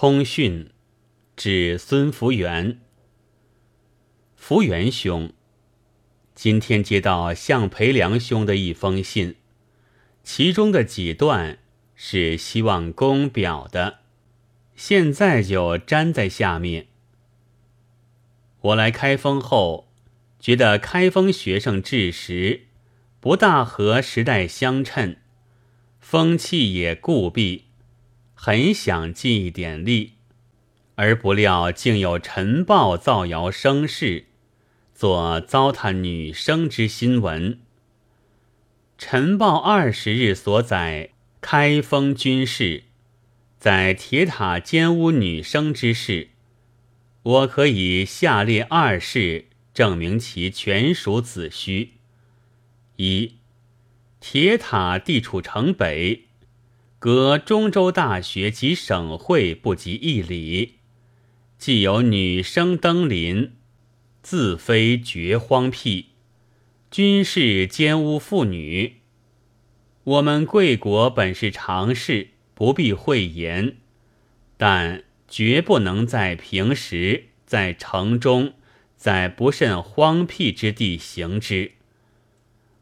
通讯，指孙福元。福元兄，今天接到向培良兄的一封信，其中的几段是希望公表的，现在就粘在下面。我来开封后，觉得开封学生治时不大和时代相称，风气也固闭。很想尽一点力，而不料竟有晨报造谣生事，做糟蹋女生之新闻。晨报二十日所载开封军事，在铁塔奸污女生之事，我可以下列二事证明其全属子虚：一，铁塔地处城北。隔中州大学及省会不及一里，既有女生登临，自非绝荒僻，军事奸污妇女。我们贵国本是常事，不必讳言，但绝不能在平时在城中，在不甚荒僻之地行之。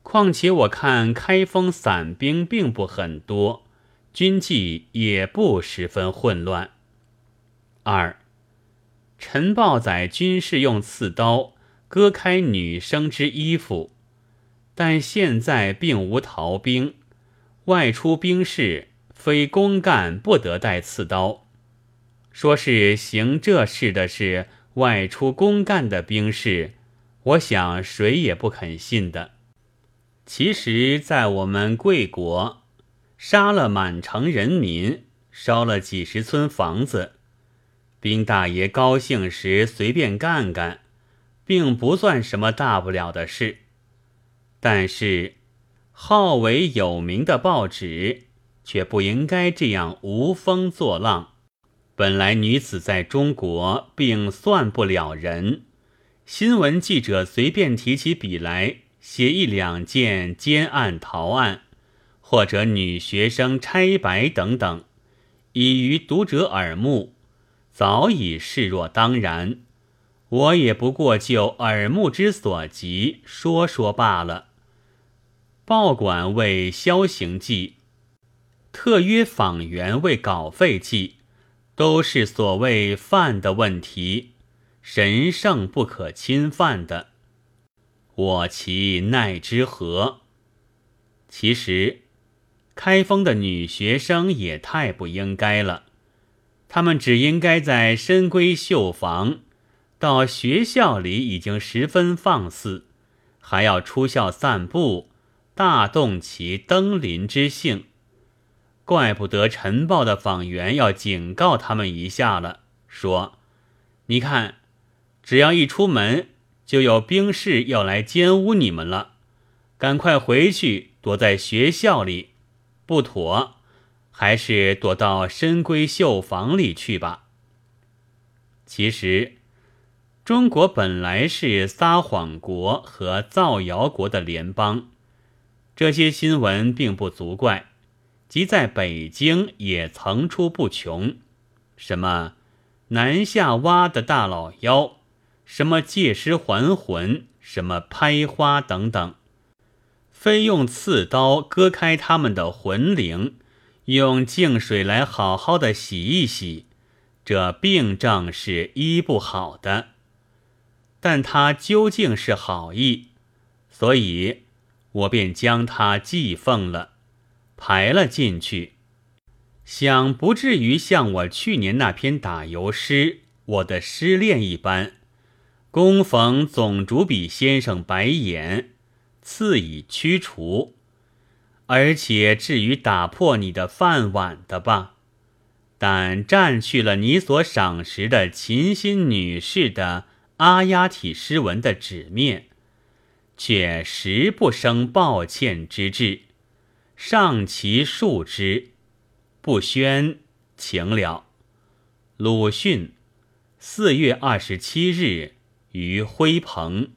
况且我看开封散兵并不很多。军纪也不十分混乱。二，陈豹载军士用刺刀割开女生之衣服，但现在并无逃兵，外出兵士非公干不得带刺刀。说是行这事的是外出公干的兵士，我想谁也不肯信的。其实，在我们贵国。杀了满城人民，烧了几十村房子，兵大爷高兴时随便干干，并不算什么大不了的事。但是，好为有名的报纸却不应该这样无风作浪。本来女子在中国并算不了人，新闻记者随便提起笔来，写一两件奸案逃案。或者女学生拆白等等，已于读者耳目，早已视若当然。我也不过就耳目之所及说说罢了。报馆为消行记，特约访员为稿费记，都是所谓犯的问题，神圣不可侵犯的。我其奈之何？其实。开封的女学生也太不应该了，她们只应该在深闺绣房，到学校里已经十分放肆，还要出校散步，大动其登临之性。怪不得晨报的访员要警告他们一下了，说：“你看，只要一出门，就有兵士要来奸污你们了，赶快回去躲在学校里。”不妥，还是躲到深闺绣房里去吧。其实，中国本来是撒谎国和造谣国的联邦，这些新闻并不足怪，即在北京也层出不穷。什么南下挖的大老妖，什么借尸还魂，什么拍花等等。非用刺刀割开他们的魂灵，用净水来好好的洗一洗，这病症是医不好的。但他究竟是好意，所以我便将他寄奉了，排了进去，想不至于像我去年那篇打油诗《我的失恋》一般，恭逢总主笔先生白眼。赐以驱除，而且至于打破你的饭碗的吧，但占去了你所赏识的秦心女士的阿丫体诗文的纸面，却实不生抱歉之志，上其恕之，不宣请了。鲁迅，四月二十七日于辉鹏。